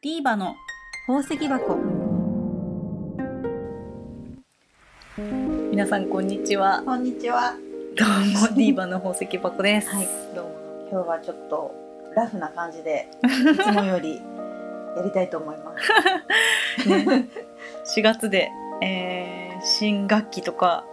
ディーバの宝石箱。皆さんこんにちは。こんにちは。どうもディーバの宝石箱です、はい。どうも今日はちょっとラフな感じでいつもよりやりたいと思います。ね4月で、えー新学期とか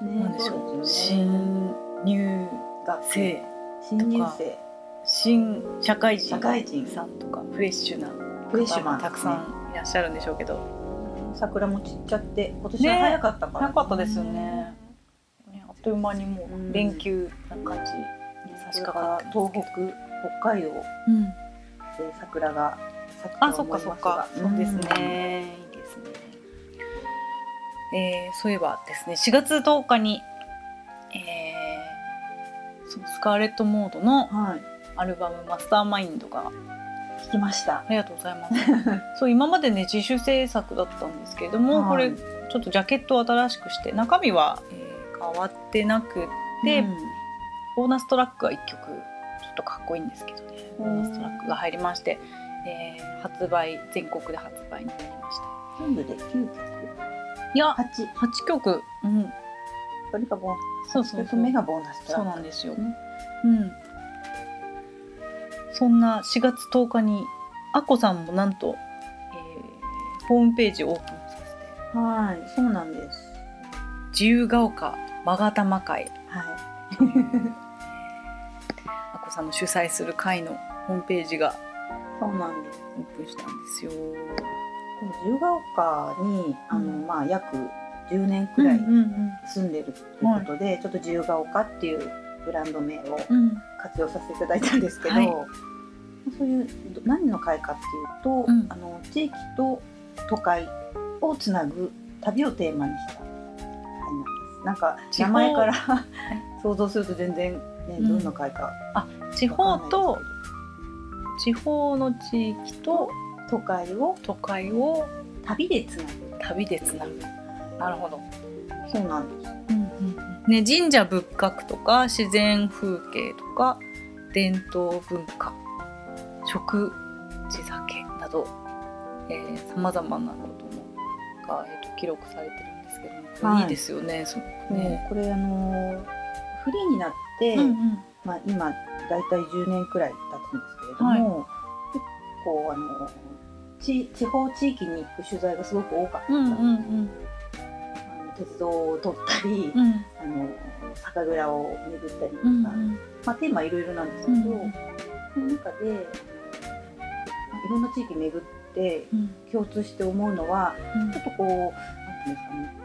なんでしょう。新入学生新入生新社会人社会人。さんとかフレッシュなフレッシュ方もたくさんいらっしゃるんでしょうけど、桜も散っちゃって今年は早かったから、早かったですよね。ねあっという間にもううん。連休な感じに差し掛かって東北北海道。でうん。桜が咲くあ、と思いますがそっか。そっか。そうですね。いいですね。えー、そういえばですね、4月10日に、えー、そうスカーレットモードのうんはいアルバムマスターマインドが。聞きました。ありがとうございます。そう今までね自主制作だったんですけれども、これはいちょっとジャケットを新しくして中身は、えー変わってなくて、うん。ボーナストラックが1曲ちょっとかっこいいんですけどね。ボーナストラックが入りまして、えー発売全国で発売になりました。全部で9曲？いや八。8曲、うん、それがボーそうそうそう。ナス曲目がボーナストラそうなんですよ、ねうん、そんな4月10日にアッコさんもなんと、えーホームページをオープンさせて。はいそうなんです。自由が丘勾玉会。はい。アッコさんの主催する会のホームページがそうなんです。オープンしたんですよ。自由が丘にあの、うん。まあ、約10年くらいうんうん住んでるということで、ちょっと自由が丘っていうブランド名をうんうん活用させていただいたんですけど、はいそういうど何の会かっていうと、うんあの地域と都会をつなぐ旅をテーマにした会なんです。なんか名前から 想像すると全然、ねうんどんな会か地わかんない方と地方の地域と都会を都会を旅でつなぐ。旅でつなぐ。なるほど。そうなんです。ね、神社仏閣とか自然風景とか伝統文化食地酒などさまざまなこともが、えー、と記録されてるんですけどもはい。いいですよね。すごくねね、これあのフリーになって、うんうん。まあ、今大体10年くらい経つんですけれども、結構あの地地方地域に行く取材がすごく多かった、うんうんあの鉄道を撮ったり、うん。うんあの酒蔵を巡ったりとか、うんうん。まあ、テーマいろいろなんですけど、うんその中でいろんな地域巡ってうん。共通して思うのはうん。ちょっとこうなんていうんですかね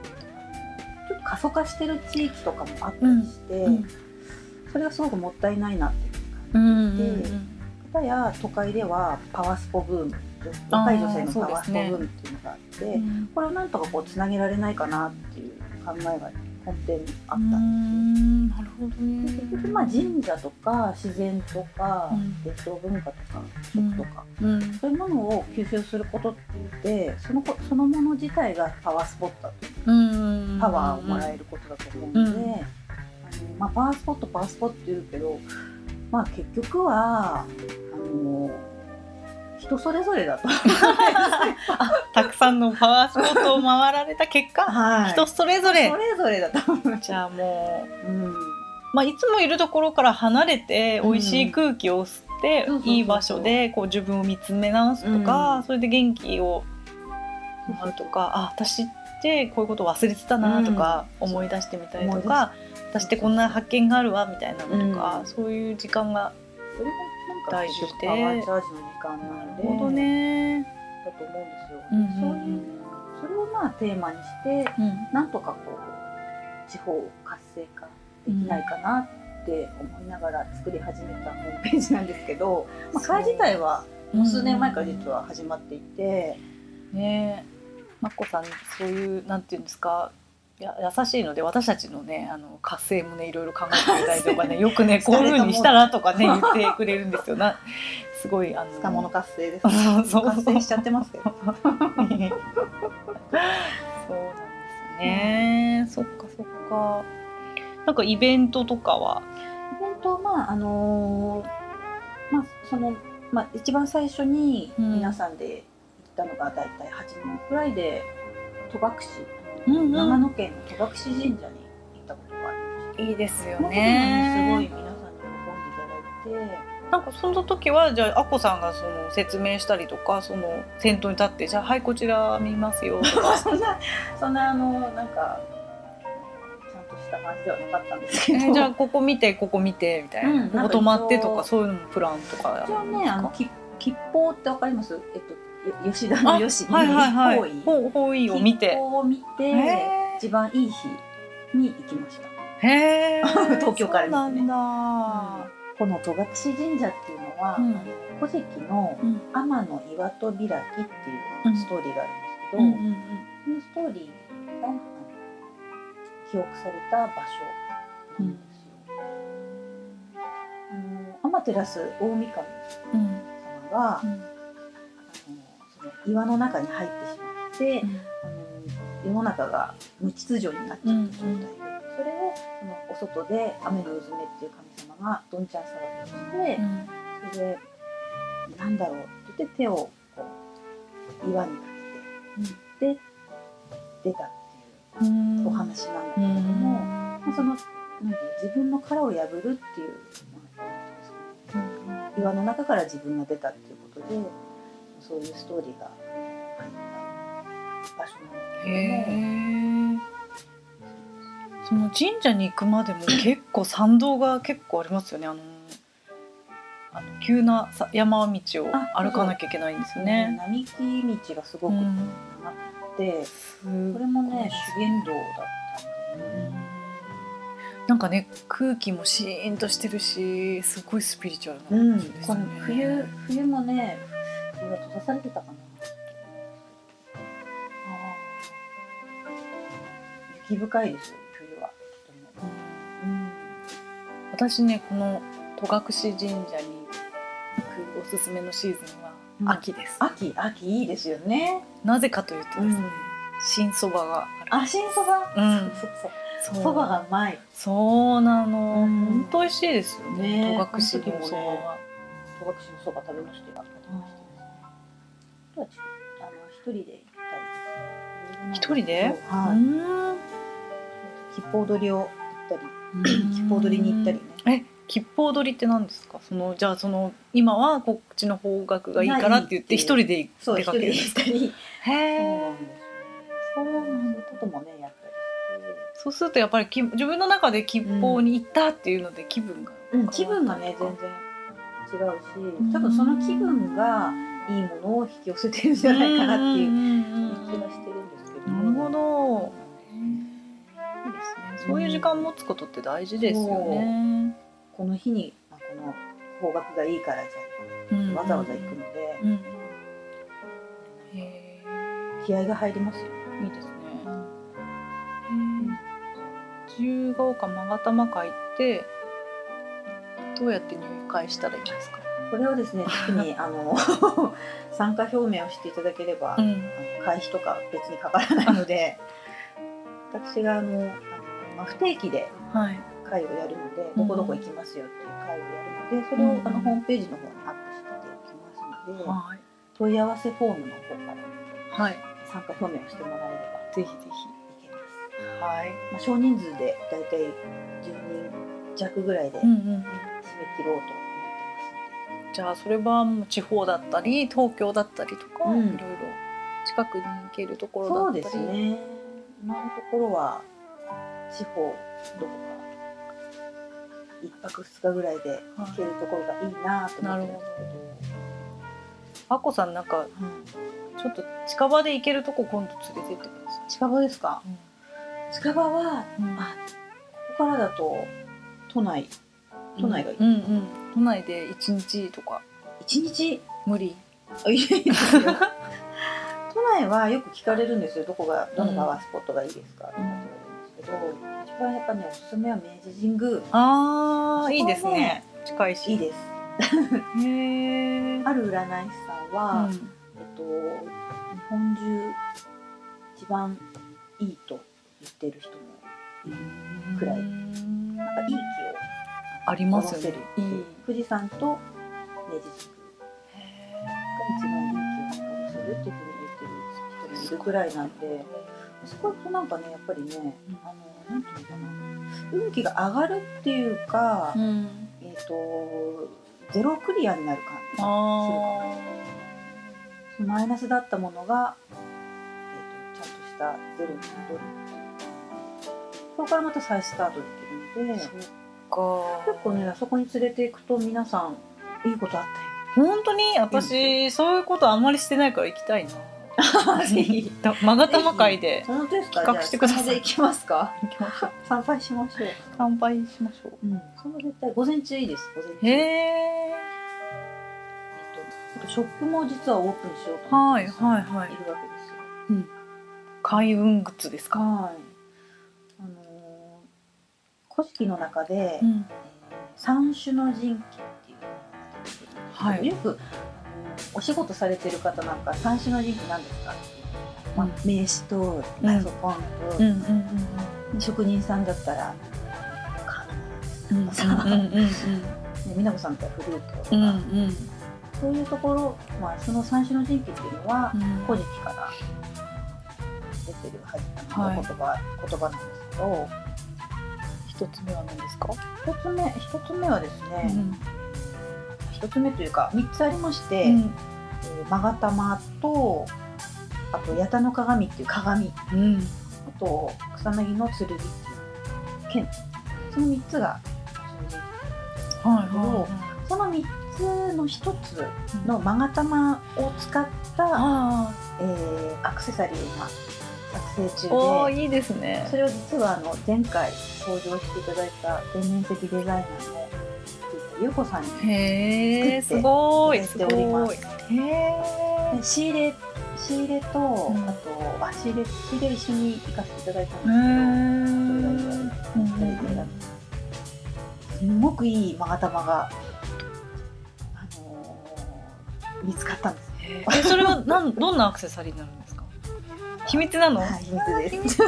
ちょっと過疎化してる地域とかもあったりして、うん。それがすごくもったいないなっていうう感じんうんで、片や都会ではパワスポブーム若い女性のパワスポブームっていうのがあってうん。これをなんとかこうつなげられないかなっていう考えが根底にあったうんんなるほどでね。結局まあ神社とか自然とかうん。伝統文化とか食とか、うん。そういうものを吸収することってそのこそのもの自体がパワースポットうん。パワーをもらえる。ることだと思うので、うん。あのまあ、パワースポットパワースポット言うけど、まあ、結局はあの人それぞれだと。たくさんのパワースポットを回られた結果、はい。人それぞれ。それぞれだと。じゃあもう、うん。まあ、いつもいるところから離れてうん。美味しい空気を吸って、そうそうそうそう。いい場所でこう自分を見つめ直すとか、うん。それで元気をもらうとかあ私ってこういうこと忘れてたなとか思い出してみたりとか、私ってこんな発見があるわみたいなのとか、うん。そういう時間がそれがなんか大事でパワーチャージの時間なんで。ほどね。だと思うんですよ。うんうんうん。そういうそれをまあテーマにしてうん。なんとかこう地方を活性化できないかなって思いながら作り始めたホームページなんですけど、まあ、会自体はもう数年前から実は始まっていて、ね。えまっこさんそういうなんていうんですかや優しいので私たちのねあの活性もねいろいろ考えてくれたりとかね よくねこういうふうにしたらとかね言ってくれるんですよ。なすごいあのつかもの活性です、活性しちゃってますけど そうなんですね、そっかそっか。なんかイベントとかは？イベントはまああのーまあそのまあ、一番最初にうん皆さんで行ったのが大体8人くらいで戸隠、うんうん長野県の戸隠神社に行ったことがありました。いいですよねすごいね。皆さんに喜んでいただいて。なんかその時はじゃああこさんがその説明したりとかその先頭に立ってじゃあはいこちら見ますよとか そんなそんなあのなんかちゃんとした感じではなかったんですけど、えーじゃあここ見てここ見てみたいな、うんここ泊まってとかそういうのもプランとか一応ねあの吉報ってわかります？えっとよ吉田の吉にはいはいはい。方位。を見て。を見てへ一番いい日に行きました。ーへー。東京から見てね。そうなんだ、この戸隠神社っていうのは、うん。古事記のうん。天の岩戸開きっていうストーリーがあるんですけど、うんうんうん。そのストーリーが記憶された場所なんですよ。あの天照大神うん。様が、うん岩の中に入ってしまって、あの世の中が無秩序になっちゃった状態で、それをそのお外で雨のうずめっていう神様がどんちゃん騒ぎをして、それでなんだろうって言って手をこう岩にかけて、で出たってうんいうお話なんだけうれども、ん。まあその自分の殻を破るっていう、まあなんていうんですかね。岩の中から自分が出たっていうことでそういうストーリーが入った場所なんだけれども。その神社に行くまでも結構参道が結構ありますよねあのあの急なさ山道をあ歩かなきゃいけないんですよね。並木道がすごく長うんくて、すこれもね修験道だったんね。なんかね空気もシーンとしてるしすごいスピリチュアルう、なんですね。の冬冬もね冬が閉ざされてたかな。雪深いですよ冬はとても。うん私ねこの戸隠神社に行くおすすめのシーズンはうん秋です。秋秋いいですよね。なぜかというとですね、うん新そばがある。あ新そば。うんそうそうそそうう。そばがうまい。そうなの。うん本当美味しいですよね。ね戸隠のそばは。戸隠のそば食べましたよ。一人で行ったり。一人で？はい。うん吉報踊りを行ったり、吉報踊りに行ったりね。え吉報踊りって何ですか？そのじゃあその今はこっちの方角がいいからって言って一人でそう出かける？んですかったり。へそうなんですよね。そうなんだそういうこともねやったりして。そうするとやっぱりき自分の中で吉報に行ったっていうので気分がうん、気分がね全然違うし、多分その気分がいいものを引き寄せてるんじゃないかなっていう気がしてるんですけど、なるほどいいですねそういう時間持つことって大事ですよねこの日に、まあ、この方角がいいからじうんゃわざわざ行くので、うん気合が入りますよね。いいですね自由が丘勾玉会ってどうやって入会したらいいんですかこれをですね 特にあの 参加表明をしていただければ、ん。あの会費とか別にかからないので 私があのあの、まあ、不定期ではい。会をやるので、うん。どこどこ行きますよっていう会をやるのでそれを、うん。あのホームページの方にアップしておきますので、はい。問い合わせフォームの方からはい。参加表明をしてもらえれば。ぜひぜいけます。ひはい。まあ、少人数でだいたい10人弱ぐらいで締めうんうん。切ろうと思ってじゃあそれはもう地方だったり東京だったりとか、うん。いろいろ近くに行けるとこ。ろだったり。そうですね。今のところは地方どこか一泊二日ぐらいで行けるところがいいなと思ってるんですあこさんなんかけど、うん。ちょっと近場で行けるとこ今度連れてってください、近場ですか？近場はうん。あここからだと都内。都内がいい。うんうん都内で一日とか。一日？無理。都内はよく聞かれるんですよ。どこがどのパワースポットがいいですかって。言われるん。ですけど、一番やっぱねおすすめは明治神宮。あーいいですね。ね近いし。いいです。へえ ある占い師さんは、えっと日本中一番いいと言ってる人もいるくらい。うん。なんかいい気をありますよねいい富士山と明治神が一番いい気をするっていうふうに言ってる人もいるくらいなんでそこはなんかねやっぱりねあのなんていうのかな運気が上がるっていうか、うん、えっ、ー、とゼロクリアになる感じ。がするかな。マイナスだったものが、えーと、とちゃんとしたゼロに戻るそこからまた再スタートできるので。結構ねあそこに連れていくと皆さんいいことあったよ。本当に私そういうことあんまりしてないから行きたいな。ぜひ。まがたま会で本当ですか企画してください。行きますか。行きましょう。参拝しましょう。乾杯しましょう。うん。その絶対午前中いいです午前中。へええっとあとショップも実はオープンしようと思ってはいはいはい。いるわけですよ。開運グッズですか、はい。あのー古式の中で、うん、三種の神器っていうのがあってはい。よくお仕事されてる方なんか三種の神器なんですか？ってまあ、名刺とパソコンと、うんうんうん職人さんだったらカうんうんとかさ、美奈子さんだったらフルートとか、うんうん。そういうところ、まあ、その三種の神器っていうのは、うん。古事記から出てるはずはい。言葉、言葉なんですけど一つ目は何ですか、一つ目一つ目はですね、うん。一つ目というか三つありまして、うん。えー勾玉とあと八田の鏡っていう鏡。うん。あと草薙の剣。っていう剣その3つがはいはその3つの1つの勾玉を使った、あえーアクセサリーを今作成あお中で。ーいいですね。それを実はあの前回登場していただいた天然石デザイナーのゆうこさんに作ってごいておりまごすい。へえで仕入れ仕入れと、んあとあ仕入れ仕入れ一緒に行かせていただいたへんですけど、ーそれがすんごくいい勾玉が、あのー見つかったんですね。えそれはなんどんなアクセサリーになるんですか秘密なの？はい、秘密です。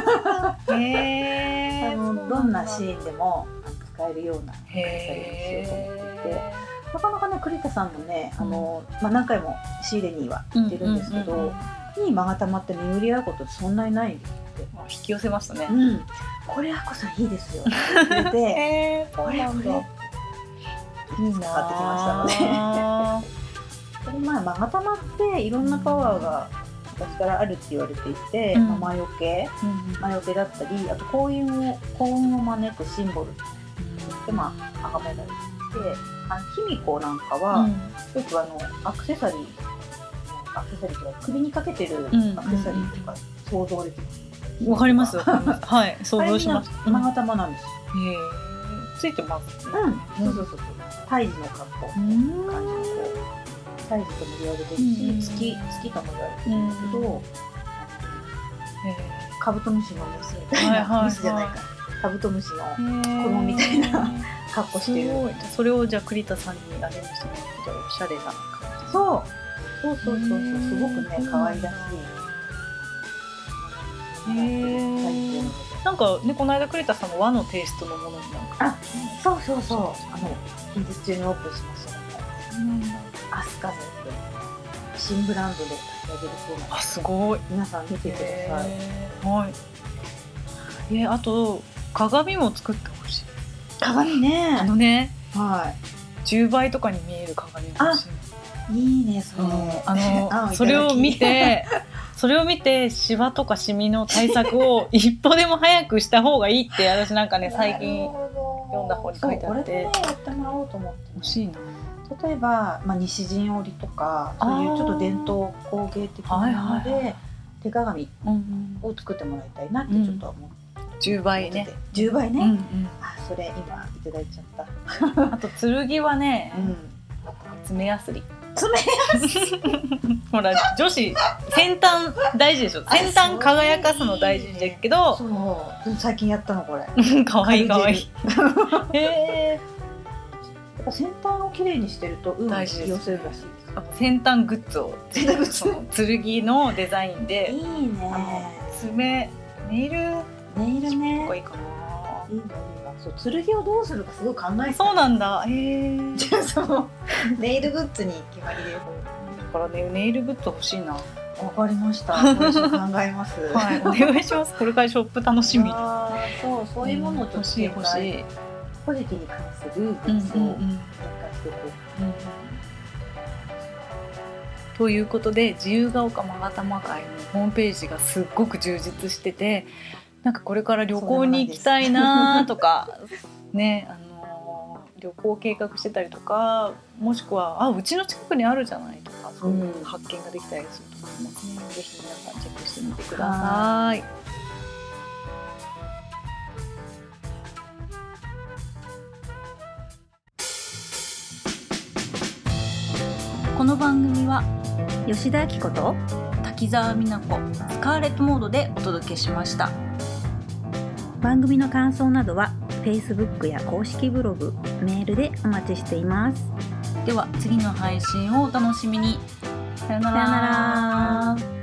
へえあのどんなシーンでも使えるようなアクセサリーへにしようと思っていて、えなかなかね栗田さんもね、あのまあ何回も仕入れには行ってるんですけど、うんうんうんいい勾玉って巡り合うことってそんなにないんですって。引き寄せましたね。うん、これあこさんいいですよ。って言ってて。へえこれこれ。いいな使 ってきましたので。これまあ勾玉っていろんなパワーが昔からあるって言われていて、うん。まあ魔除けうん魔除けだったりあと幸運を幸運を招くシンボルとしてまあ崇められていてあの卑弥呼なんかは、よくあのアクセサリーアクセサリーとか首にかけてるアクんセサリーとか想像できます、わかります はい想像しましたあれみん。な勾玉なんですよ、へえついてますうん、そうそうそうそう。胎児の格好うん感じのこうサイズとも言われてるうんし月月とも言われてるんだけど、カブトムシのメスみたいな、はいはいはい。メスじゃないか。カブトムシの子供みたいな格好すしてる。それをじゃあ栗田さんにアレンジしてもらっておしゃれな感じそう。そうそうそうそう。すごくね可愛らしい。へなんかねこの間栗田さんも和のテイストのものになんか。あそうそうそう。あの近日中にオープンしますよねアスカゼって新ブランドで立ち上げるそうなんであすごい。皆さん見てください。はい。えあと鏡も作ってほしい。鏡ね。あのね。は10倍とかに見える鏡が欲しい。いいいねそれ。あのあ それを見て それを見てシワとかシミの対策を一歩でも早くした方がいいって私なんかね最近読んだ本に書いてあって。やってもらおうと思って。欲しいな例えば、まあ、西陣織とかそういうちょっと伝統工芸的なものではい手鏡うんを作ってもらいたいなってちょっと思って。10倍ね。10倍ね、うんうん。あそれ今いただいちゃった、あと剣はねうん、爪やすり。爪 ほら女子先端大事でしょ。先端輝かすの大事だけど。そう。最近やったのこれ。かわいい。かわいいへえぱ先端をきれいにしてると運を引き寄せるらしい先端グッズを。先端グッズ？剣のデザインでいいね。爪ネイル？ネイルね。とかいいかいいのいいのそう剣をどうするかすごい考えそうなんだ。へえじゃあそのネイルグッズに決まりで。だからねネイルグッズ欲しいな。わかりました。考えます。はい、お願いします。これからショップ楽しみ。あーそうそういうものをちょっと欲しい欲しい。ポジティブに関するうんグッズをしていこということで自由が丘まがたま会のホームページがすっごく充実しててなんかこれから旅行に行きたいなとか ねあのー旅行計画してたりとかもしくはあうちの近くにあるじゃないとかそういう発見ができたりすると思いますね、ぜひ皆さんチェックしてみてください。この番組は吉田明子と滝沢美奈子スカーレットモードでお届けしました。番組の感想などは Facebook や公式ブログメールでお待ちしています。では次の配信をお楽しみに。さよなさよなら